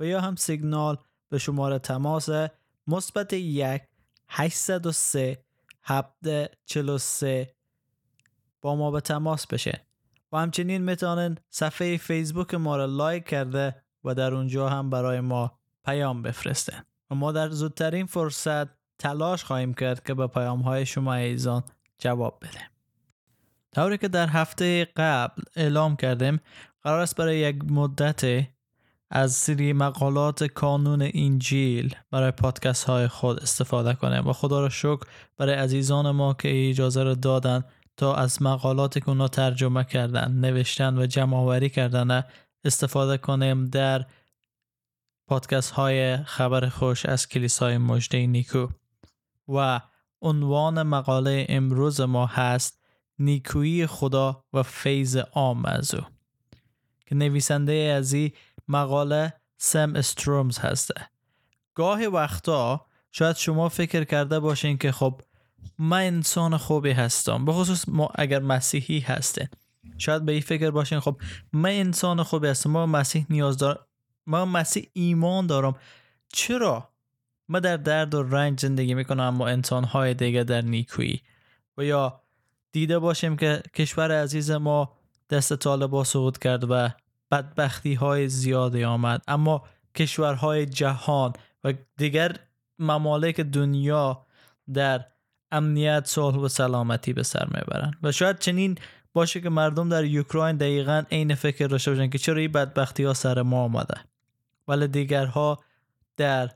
و یا هم سیگنال به شماره تماس مثبت یک 803 743 با ما به تماس بشه. و همچنین می‌تونن صفحه فیسبوک ما را لایک کرده و در اونجا هم برای ما پیام بفرستن و ما در زودترین فرصت تلاش خواهیم کرد که به پیام های شما ایزان جواب بدیم طوری که در هفته قبل اعلام کردیم قرار است برای یک مدت از سری مقالات کانون انجیل برای پادکست های خود استفاده کنیم و خدا را شکر برای عزیزان ما که اجازه را دادن تا از مقالات که اونا ترجمه کردن نوشتن و جمع آوری کردن استفاده کنیم در پادکست های خبر خوش از کلیسای مجده نیکو. و عنوان مقاله امروز ما هست نیکویی خدا و فیض عام از که نویسنده از این مقاله سم استرومز هسته. گاهی وقتا شاید شما فکر کرده باشین که خب من انسان خوبی هستم. به خصوص ما اگر مسیحی هستین. شاید به این فکر باشین خب من انسان خوبی هستم. ما مسیح نیاز دارم ما مسیح ایمان دارم. چرا؟ ما در درد و رنج زندگی می‌کنم اما انسانهای دیگه در نیکویی. و یا دیده باشیم که کشور عزیز ما دست طالبا سقوط کرد و بدبختی های زیادی آمد. اما کشورهای جهان و دیگر ممالک دنیا در امنیت صلح و سلامتی به سر می‌برند. و شاید چنین باشه که مردم در یوکراین دقیقا عین فکر داشته باشن که چرا این بدبختی ها سر ما آمده ولی دیگرها در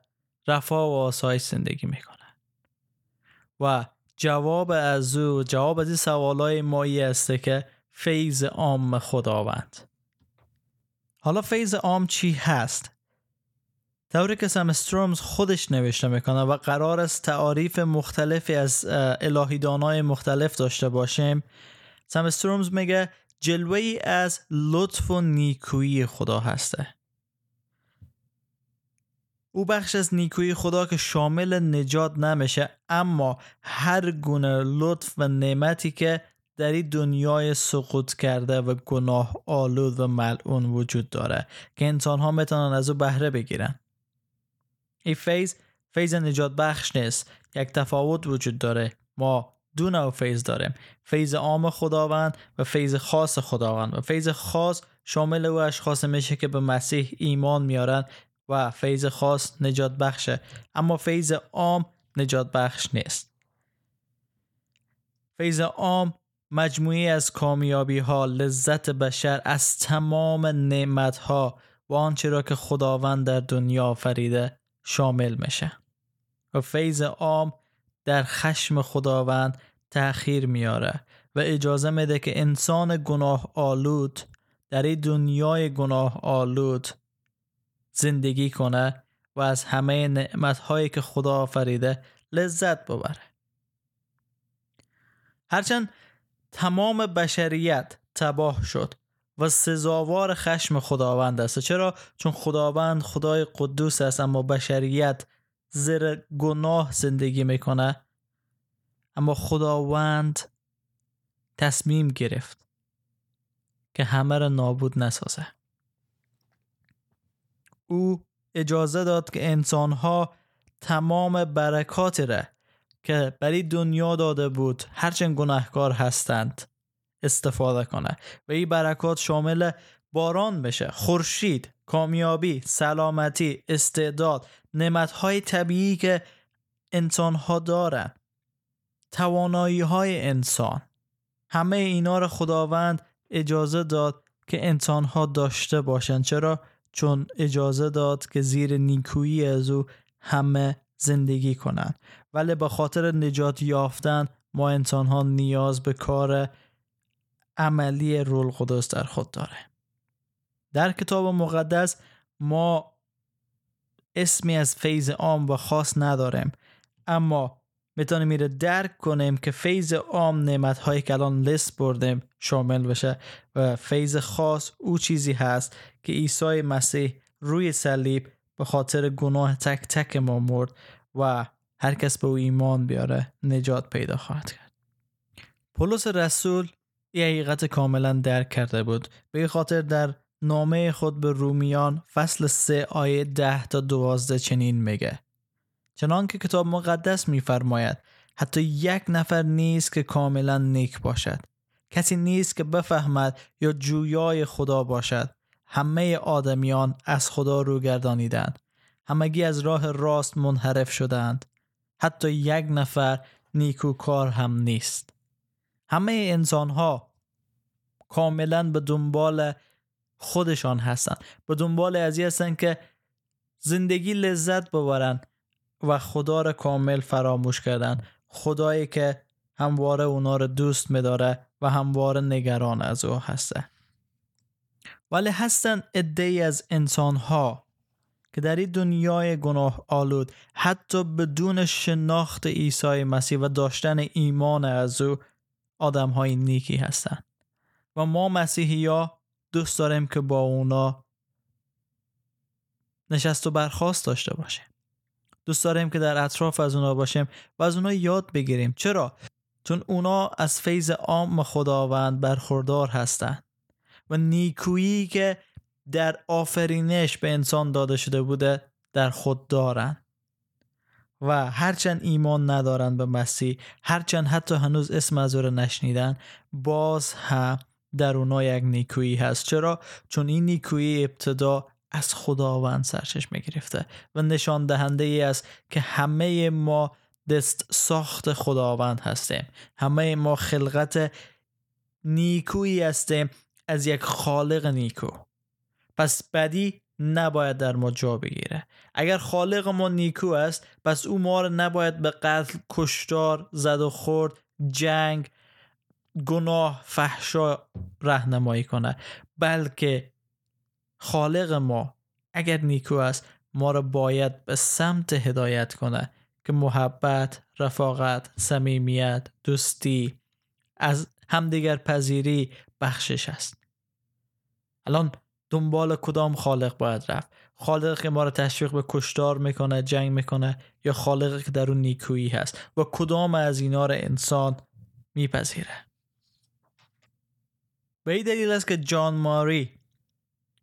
رفاه و آسایش زندگی می‌کنن و جواب از او جواب از این سوالای مایی است که فیض عام خداوند. حالا فیض عام چی هست؟ طوری که سم استرومز خودش نوشته می‌کنه و قرار است تعاریف مختلفی از الهیدانای مختلف داشته باشیم. سم استرومز میگه جلوه ای از لطف و نیکویی خدا هسته. او بخش از نیکویی خدا که شامل نجات نمیشه اما هر گونه لطف و نعمتی که در این دنیای سقوط کرده و گناه آلود و ملعون وجود داره که انسان ها می‌تونن از او بهره بگیرن. این فیض فیض نجات بخش نیست. یک تفاوت وجود داره. ما دو نوع فیض داریم. فیض عام خداوند و فیض خاص خداوند. و فیض خاص شامل او اشخاص میشه که به مسیح ایمان میارن و فیض خاص نجات بخشه. اما فیض عام نجات بخش نیست. فیض عام مجموعی از کامیابی ها لذت بشر از تمام نعمت ها و آنچه را که خداوند در دنیا آفریده شامل میشه. و فیض عام در خشم خداوند تأخیر میاره و اجازه میده که انسان گناه آلود در این دنیای گناه آلود زندگی کنه و از همه نعمت هایی که خدا آفریده لذت ببره. هرچند تمام بشریت تباه شد و سزاوار خشم خداوند است. چرا؟ چون خداوند خدای قدوس است اما بشریت زیر گناه زندگی می‌کنه. اما خداوند تصمیم گرفت که همه را نابود نسازه. او اجازه داد که انسانها تمام برکات را که برای دنیا داده بود هرچند گناهکار هستند استفاده کنه. و این برکات شامل باران بشه. خورشید کامیابی سلامتی استعداد نعمتهای طبیعی که انسان ها دارن. توانایی های انسان. همه اینا رو خداوند اجازه داد که انسان ها داشته باشند چرا؟ چون اجازه داد که زیر نیکویی از او همه زندگی کنند ولی به خاطر نجات یافتن ما انسان ها نیاز به کار عملی رول قدس در خود داره. در کتاب مقدس ما اسمی از فیض عام و خاص نداریم اما می‌تونیم میره درک کنیم که فیض عام نعمت هایی که الان لیست بردیم شامل بشه و فیض خاص او چیزی هست که عیسی مسیح روی صلیب به خاطر گناه تک تک ما مرد و هر کس به او ایمان بیاره نجات پیدا خواهد کرد. پولس رسول این حقیقت کاملا درک کرده بود. به خاطر در نامه خود به رومیان فصل 3 آیه 10 تا 12 چنین میگه. چنان که کتاب مقدس میفرماید حتی یک نفر نیست که کاملا نیک باشد. کسی نیست که بفهمد یا جویای خدا باشد. همه آدمیان از خدا رو گردانیدند همگی از راه راست منحرف شدند. حتی یک نفر نیکوکار هم نیست. همه انسان ها کاملا به دنبال خودشان هستند. به دنبال ازی هستند که زندگی لذت ببرن و خدا را کامل فراموش کردن خدایی که همواره اونا رو دوست میداره و همواره نگران از او هسته. ولی هستن ای از انسان ها که در این دنیای گناه آلود حتی بدون شناخت عیسی مسیح و داشتن ایمان از او آدم های نیکی هستند و ما مسیحی ها دوست داریم که با اونا نشست و برخواست داشته باشیم. دوست داریم که در اطراف از اونا باشیم و از اونا یاد بگیریم. چرا؟ چون اونا از فیض عام خداوند برخوردار هستند و نیکویی که در آفرینش به انسان داده شده بوده در خود دارن و هرچند ایمان ندارن به مسیح هرچند حتی هنوز اسم از او نشنیدن باز هم در اونا یک نیکویی هست. چرا؟ چون این نیکویی ابتدا از خداوند سرچشمه گرفته و نشان دهنده ای است که همه ما دست ساخت خداوند هستیم. همه ما خلقت نیکویی هستیم از یک خالق نیکو. پس بدی نباید در ما جا بگیره. اگر خالق ما نیکو است پس او ما رو نباید به قتل کشتار زد و خورد جنگ گناه فحشا رهنمایی کنه. بلکه خالق ما اگر نیکو است ما را باید به سمت هدایت کنه که محبت، رفاقت، صمیمیت، دوستی از همدیگر پذیری بخشش است. الان دنبال کدام خالق باید رفت؟ خالق که ما را تشویق به کشتار می‌کنه جنگ می‌کنه یا خالق که در اون نیکویی هست؟ و کدام از اینا را انسان میپذیره؟ به این دلیل است که جان ماری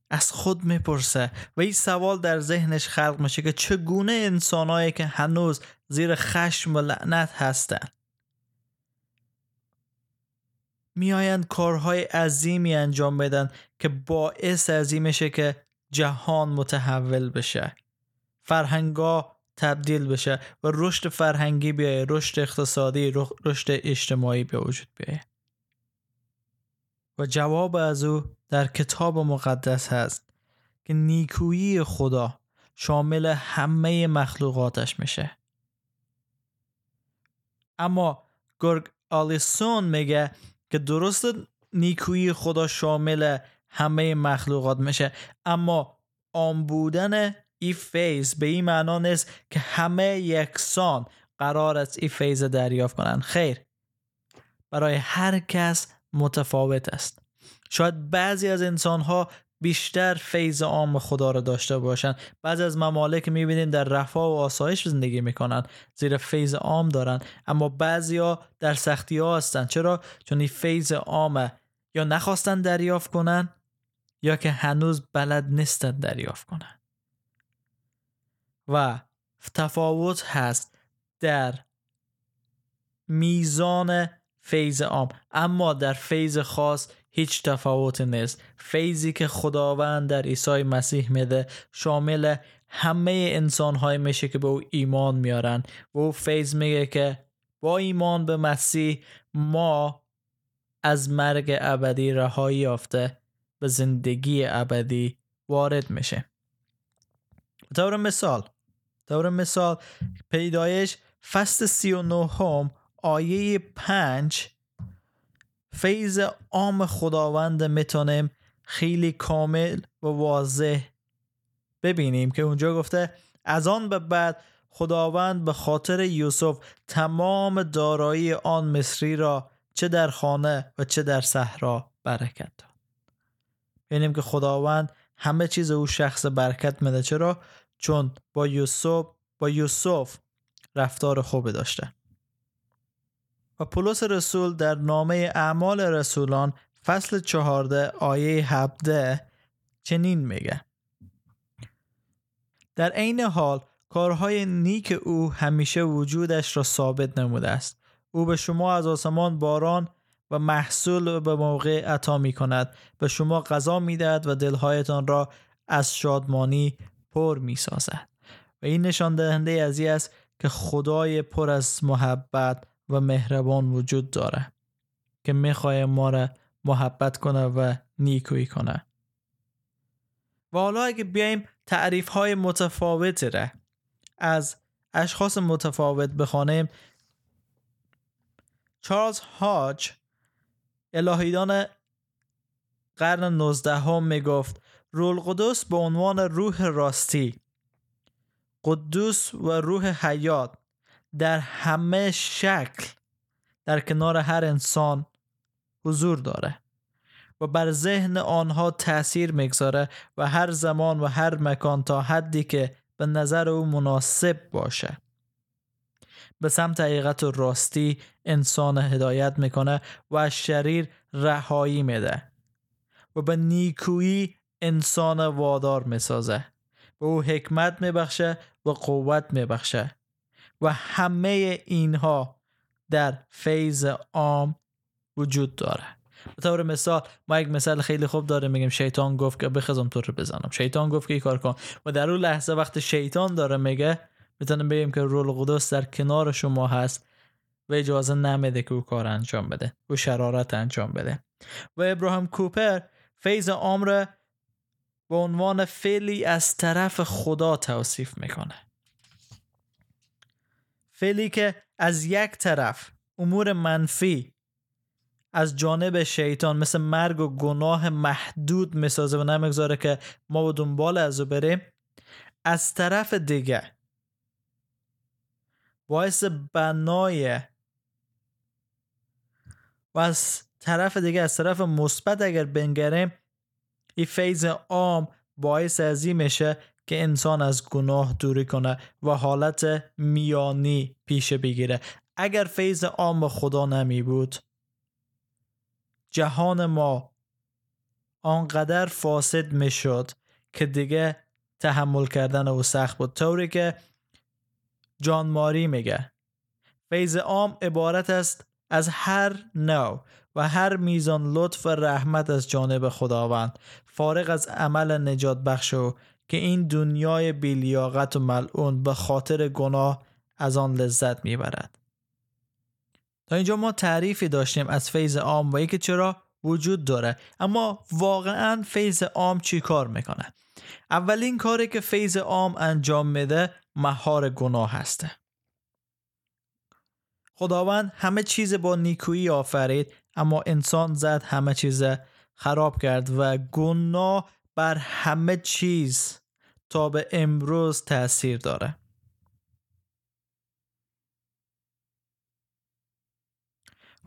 از خود می‌پرسه و این سوال در ذهنش خلق میشه که چگونه انسانهایی که هنوز زیر خشم و لعنت هستند میآیند کارهای عظیمی انجام بدن که باعث ازی میشه که جهان متحول بشه. فرهنگا تبدیل بشه و رشد فرهنگی بیایه رشد اقتصادی رشد اجتماعی به وجود بیایه. و جواب از او در کتاب مقدس هست که نیکویی خدا شامل همه مخلوقاتش میشه. اما گرگ آلیسون میگه که درست نیکویی خدا شامل همه مخلوقات میشه اما آن بودن ای فیض به این معنا نیست که همه یکسان قرار است ای فیض دریافت کنند. خیر برای هر کس متفاوت است. شاید بعضی از انسان ها بیشتر فیض عام خدا رو داشته باشن. بعض از ممالک می‌بینیم در رفاه و آسایش زندگی می‌کنن زیر فیض عام دارن. اما بعضیا در سختی ها هستن. چرا؟ چون این فیض عامه. یا نخواستن دریافت کنن یا که هنوز بلد نیستن دریافت کنن. و تفاوت هست در میزان فیض عام. اما در فیض خاص هیچ تفاوتی نیست. فیضی که خداوند در عیسی مسیح میده شامل همه انسان های میشه که به او ایمان میارن. و او فیض میگه که با ایمان به مسیح ما از مرگ ابدی رهایی یافته به زندگی ابدی وارد میشه. طور مثال طور مثال پیدایش فصل سی و هم آیه پنج فیض عام خداوند می‌تونیم خیلی کامل و واضح. ببینیم که اونجا گفته از آن به بعد خداوند به خاطر یوسف تمام دارایی آن مصری را چه در خانه و چه در صحرا برکت داد. ببینیم که خداوند همه چیز او شخص برکت میده چرا؟ چون با یوسف با یوسف رفتار خوبی داشته. و پولس رسول در نامه اعمال رسولان فصل چهارده آیه هفته چنین میگه. در عین حال کارهای نیک او همیشه وجودش را ثابت نموده است. او به شما از آسمان باران و محصول به موقع عطا می کند به شما غذا می دهد و دلهایتان را از شادمانی پر می سازد و این نشان دهنده از است که خدای پر از محبت و مهربان وجود داره که می‌خواه ما را محبت کنه و نیکویی کنه. و حالا اگه بیایم تعریف های متفاوت را از اشخاص متفاوت بخوانیم چارلز هاج الهیدان قرن 19 هم می گفت رول قدوس به عنوان روح راستی قدوس و روح حیات در همه شکل در کنار هر انسان حضور داره و بر ذهن آنها تاثیر می‌گذاره و هر زمان و هر مکان تا حدی که به نظر او مناسب باشه. به سمت حقیقت و راستی انسان هدایت می‌کنه و از شریر رهایی میده و به نیکویی انسان وادار می‌سازه. به او حکمت میبخشه و قوت میبخشه. و همه اینها در فیض عام وجود داره. به طور مثال ما یک مثال خیلی خوب داره میگیم شیطان گفت که بخزم تو رو بزنم. شیطان گفت که این کار کن. و در اون لحظه وقت شیطان داره میگه می‌تونیم بگیم که رول قدس در کنار شما هست و اجازه نمیده که او کار انجام بده. و شرارت انجام بده. و ابراهیم کوپر فیض عام به عنوان فعلی از طرف خدا توصیف می‌کنه. فعلی که از یک طرف امور منفی از جانب شیطان مثل مرگ و گناه محدود می‌سازه و نمی‌گذاره که ما به دنبال از بریم از طرف دیگه باعث بنای و از طرف دیگه از طرف مثبت اگر بنگریم این فیض عام باعث ازی میشه که انسان از گناه دوری کنه و حالت میانی پیش بگیره. اگر فیض عام خدا نمی بود جهان ما آنقدر فاسد می‌شد که دیگه تحمل کردن او سخت بود. طوری که جان ماری میگه. فیض عام عبارت است از هر نوع و هر میزان لطف و رحمت از جانب خداوند. فارغ از عمل نجات بخش و که این دنیای بیلیاقت و ملعون به خاطر گناه از آن لذت می‌برد. تا اینجا ما تعریفی داشتیم از فیض عام و اینکه چرا وجود داره. اما واقعا فیض عام چی کار می‌کنه؟ اولین کاری که فیض عام انجام میده مهار گناه هسته خداوند همه چیز با نیکویی آفرید اما انسان زد همه چیز خراب کرد و گناه بر همه چیز تا به امروز تاثیر داره.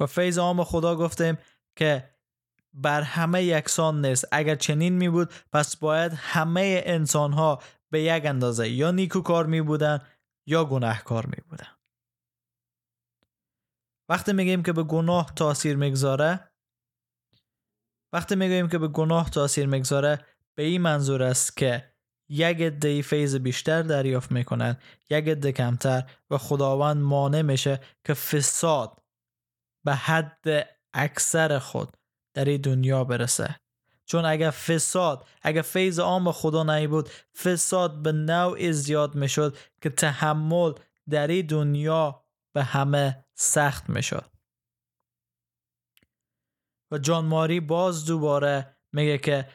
و فیض عام خدا گفتیم که بر همه یکسان نیست. اگر چنین می بود پس باید همه انسان ها به یک اندازه یا نیکوکار می بودن یا گناهکار می بودن. وقتی میگیم که به گناه تاثیر می‌گذاره وقتی می‌گوییم که به گناه تاثیر می‌گذاره به این منظور است که یک عده فیض بیشتر دریافت می‌کنن یک عده کمتر و خداوند مانع میشه که فساد به حد اکثر خود در این دنیا برسه. چون اگر فساد اگر فیض عام خدا نهی بود فساد به نوع زیاد می‌شد که تحمل در این دنیا به همه سخت می‌شد. و جان ماری باز دوباره میگه که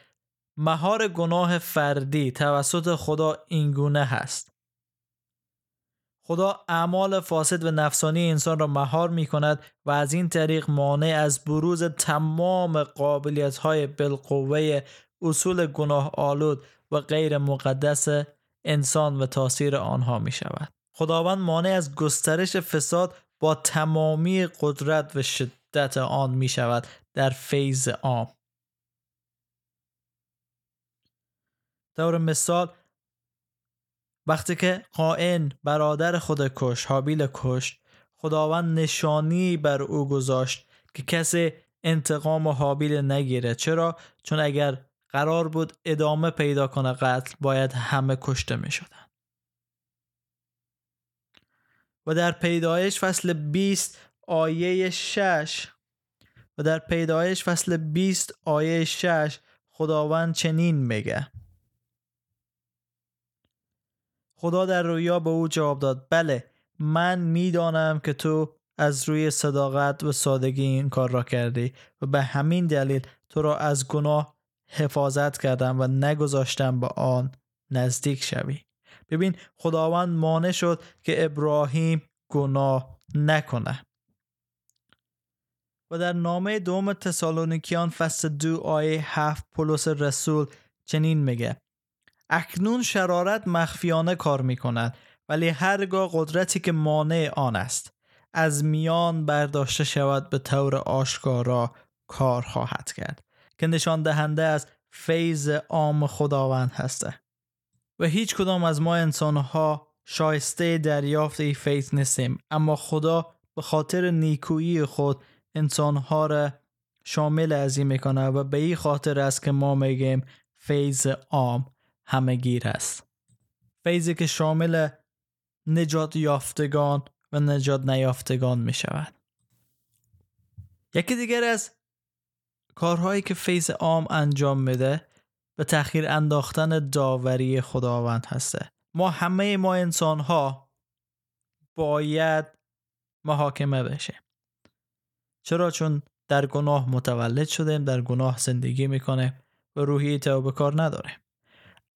مهار گناه فردی توسط خدا اینگونه هست خدا اعمال فاسد و نفسانی انسان را مهار می کند و از این طریق مانع از بروز تمام قابلیت های بالقوه اصول گناه آلود و غیر مقدس انسان و تاثیر آنها می شود. خداوند مانع از گسترش فساد با تمامی قدرت و شدت آن می شود در فیض عام. طور مثال وقتی که قائن برادر خود کش حابیل کش خداوند نشانی بر او گذاشت که کسی انتقام حابیل نگیره. چرا؟ چون اگر قرار بود ادامه پیدا کنه قتل باید همه کشته می شدن. و در پیدایش فصل 20 آیه 6 و در پیدایش فصل 20 آیه 6 خداوند چنین میگه. خدا در رویا به او جواب داد. بله من می‌دانم که تو از روی صداقت و سادگی این کار را کردی و به همین دلیل تو را از گناه حفاظت کردم و نگذاشتم به آن نزدیک شوی. ببین خداوند مانع شد که ابراهیم گناه نکنه. و در نامه دوم تسالونیکیان فصل دو آیه هفت پولس رسول چنین میگه اکنون شرارت مخفیانه کار می کند ولی هرگاه قدرتی که مانع آن است از میان برداشته شود به طور آشکارا کار خواهد کرد که نشان دهنده از فیض عام خداوند هسته. و هیچ کدام از ما انسانها شایسته دریافت ای فیض نیستیم اما خدا به خاطر نیکویی خود انسانها را شامل از این می‌کنه و به این خاطر است که ما میگیم فیض عام. همه گیر است. فیضی که شامل نجات یافتگان و نجات نیافتگان می شود یکی دیگر از کارهایی که فیض عام انجام میده به تأخیر انداختن داوری خداوند هسته. ما همه ما انسان ها باید محاکمه بشیم. چرا؟ چون در گناه متولد شدیم در گناه زندگی می‌کنه و روحی توبه کار نداریم.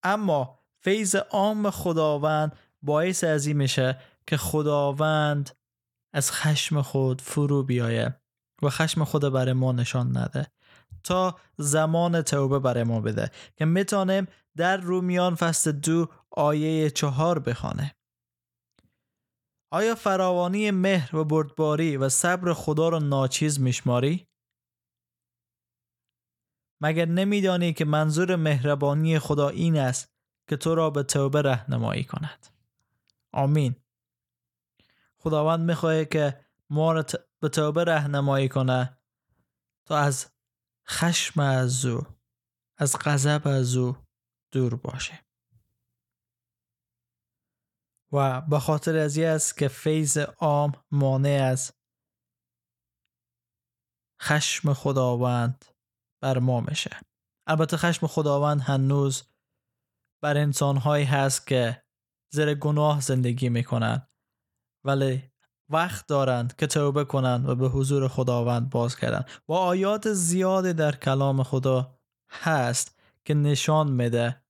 اما فیض عام خداوند باعث از این میشه که خداوند از خشم خود فرو بیایه و خشم خود برای ما نشان نده تا زمان توبه برای ما بده که می‌تونیم در رومیان فصل دو آیه چهار بخوانه آیا فراوانی مهر و بردباری و صبر خدا را ناچیز میشماری؟ مگر نمیدانی که منظور مهربانی خدا این است که تو را به توبه رهنمایی کند؟ آمین. خداوند می‌خواهد که ما را به توبه رهنمایی کنه. تا از خشم از او از غضب از او دور باشه. و به خاطر از است که فیض عام مانع از خشم خداوند بر ما میشه. البته خشم خداوند هنوز بر انسانهایی هست که زیر گناه زندگی می‌کنن ولی وقت دارند که توبه کنند و به حضور خداوند باز کردن و آیات زیادی در کلام خدا هست که نشان میده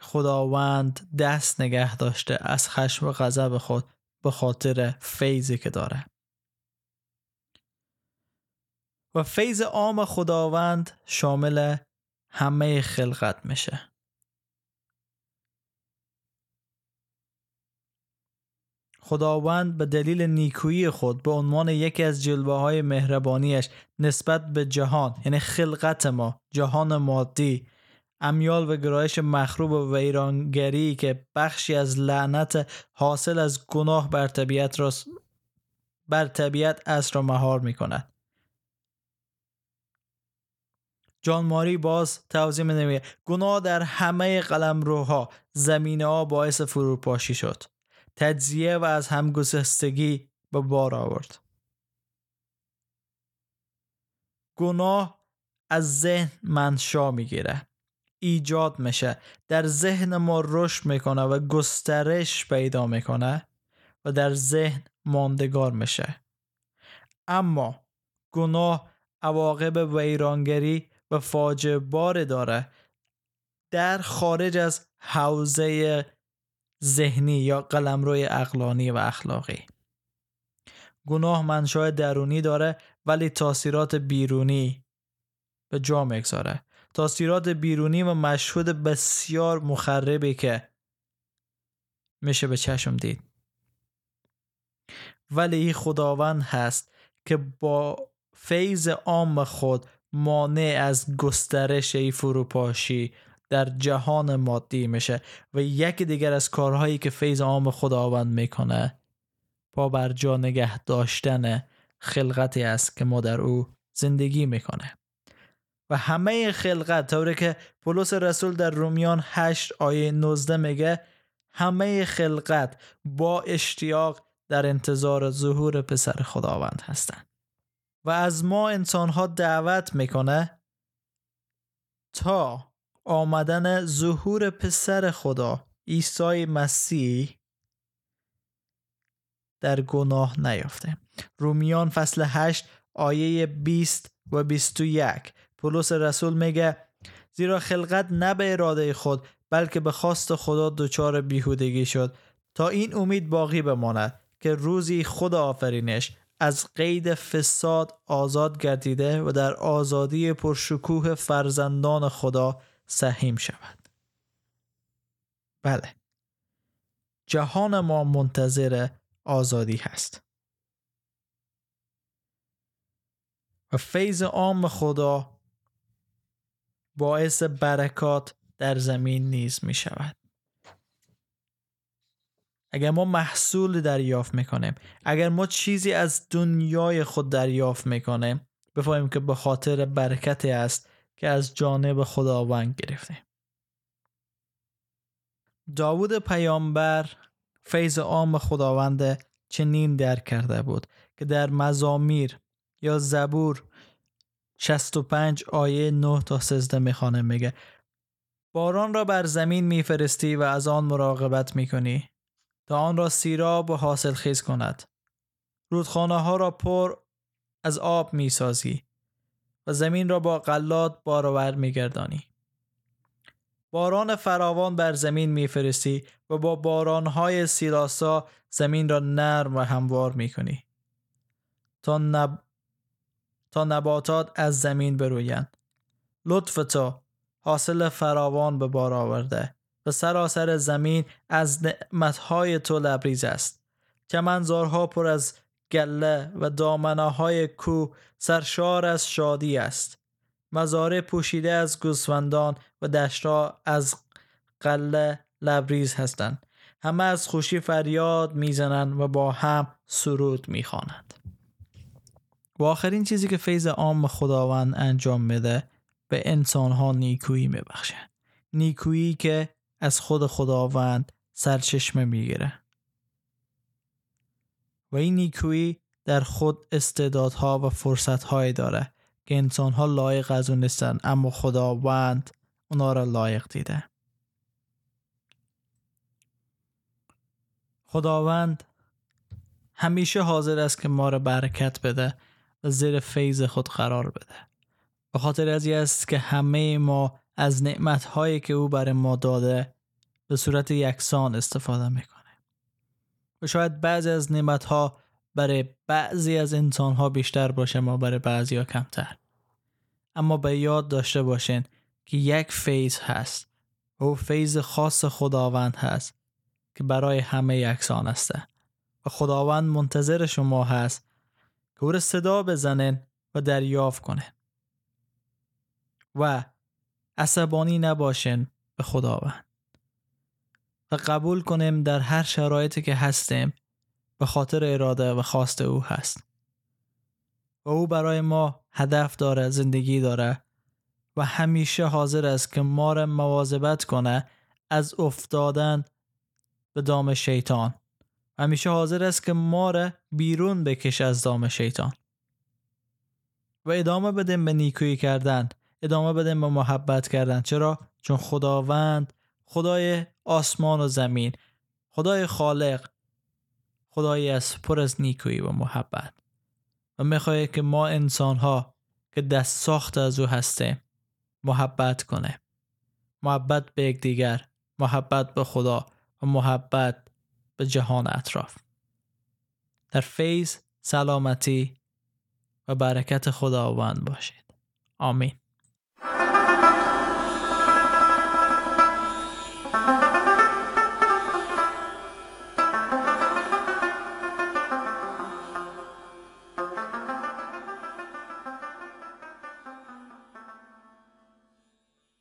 خداوند دست نگه داشته از خشم و غضب خود به خاطر فیضی که داره. و فیض عام خداوند شامل همه خلقت میشه خداوند به دلیل نیکویی خود به عنوان یکی از جلوه های مهربانیش نسبت به جهان یعنی خلقت ما جهان مادی امیال و گرایش مخروب و ویرانگری که بخشی از لعنت حاصل از گناه بر طبیعت را بر طبیعت اصر را مهار می کند. جان ماری باز توضیح نمیگه گناه در همه قلم روها زمینه ها باعث فروپاشی شد. تجزیه و از همگسستگی به بار آورد. گناه از ذهن منشا می‌گیره. ایجاد میشه. در ذهن ما رشد می‌کنه و گسترش پیدا می‌کنه و در ذهن ماندگار میشه. اما گناه عواقب ویرانگری و فاجعه بار داره در خارج از حوزه ذهنی یا قلمروی اقلانی و اخلاقی. گناه منشأ درونی داره ولی تاثیرات بیرونی به جا می‌گذاره. تاثیرات بیرونی و مشهود بسیار مخربی که میشه به چشم دید. ولی این خداوند هست که با فیض عام خود مانع از گسترش ای فروپاشی در جهان مادی میشه و یکی دیگر از کارهایی که فیض عام خداوند می‌کنه با بر جا نگه داشتن خلقتی است که ما در او زندگی می‌کنه. و همه خلقت طوری که پولس رسول در رومیان 8 آیه 19 میگه همه خلقت با اشتیاق در انتظار ظهور پسر خداوند هستند. و از ما انسان ها دعوت می‌کنه تا آمدن ظهور پسر خدا عیسی مسیح در گناه نیافته. رومیان فصل 8 آیه 20 و 21 پولس رسول میگه زیرا خلقت نه به اراده خود بلکه به خواست خدا دچار بیهودگی شد. تا این امید باقی بماند که روزی خود آفرینش از قید فساد آزاد گردیده و در آزادی پرشکوه فرزندان خدا سهیم شود. بله. جهان ما منتظر آزادی هست. و فیض عام خدا باعث برکات در زمین نیز می شود اگر ما محصول دریافت می‌کنیم اگر ما چیزی از دنیای خود دریافت می‌کنیم بفهمیم که به خاطر برکتی است که از جانب خداوند گرفته داوود پیامبر فیض عام خداوند چنین درک کرده بود که در مزامیر یا زبور 65 آیه 9 تا 13 می‌خوانه میگه باران را بر زمین میفرستی و از آن مراقبت می‌کنی؟ تا آن را سیراب و حاصل خیز کند. رودخانه ها را پر از آب می‌سازی و زمین را با قلات بارآور میگردانی. باران فراوان بر زمین میفرستی و با بارانهای سیلاسا زمین را نرم و هموار می‌کنی. تا, نب... تا نباتات از زمین برویند. لطف تو حاصل فراوان به بار آورده. و سراسر زمین از نعمتهای تو لبریز است. کمنزارها پر از گله و دامنه کو سرشار از شادی است. مزاره پوشیده از گوسفندان و دشتها از قله لبریز هستند. همه از خوشی فریاد می‌زنند و با هم سرود می‌خوانند. و آخرین چیزی که فیض عام خداوند انجام میده به انسانها نیکویی میبخشه. نیکویی که از خود خداوند سرچشمه می‌گیره. و این نیکویی در خود استعدادها و فرصتهایی داره که انسانها لایق از اون نیستن اما خداوند اونا را لایق دیده. خداوند همیشه حاضر است که ما را برکت بده و زیر فیض خود قرار بده. به خاطر از است که همه ما از نعمت هایی که او برای ما داده به صورت یکسان استفاده می‌کنه. و شاید بعضی از نعمت ها برای بعضی از انسان ها بیشتر باشه ما برای بعضی ها کمتر. اما به یاد داشته باشین که یک فیض هست او فیض خاص خداوند هست که برای همه یکسان است. و خداوند منتظر شما هست که او را صدا بزنین و دریافت کنه. و عصبانی نباشین به خداوند. و قبول کنیم در هر شرایطی که هستیم به خاطر اراده و خواست او هست. و او برای ما هدف داره زندگی داره و همیشه حاضر است که ما را مواظبت کنه از افتادن به دام شیطان. همیشه حاضر است که ما را بیرون بکشه از دام شیطان. و ادامه بدیم به نیکویی کردن. ادامه بدیم به محبت کردن. چرا؟ چون خداوند خدای آسمان و زمین خدای خالق خدایی از پر از نیکویی و محبت. و می‌خواه که ما انسان ها که دست ساخت از او هستیم محبت کنه. محبت به یکدیگر محبت به خدا و محبت به جهان اطراف. در فیض سلامتی و برکت خداوند باشید. آمین.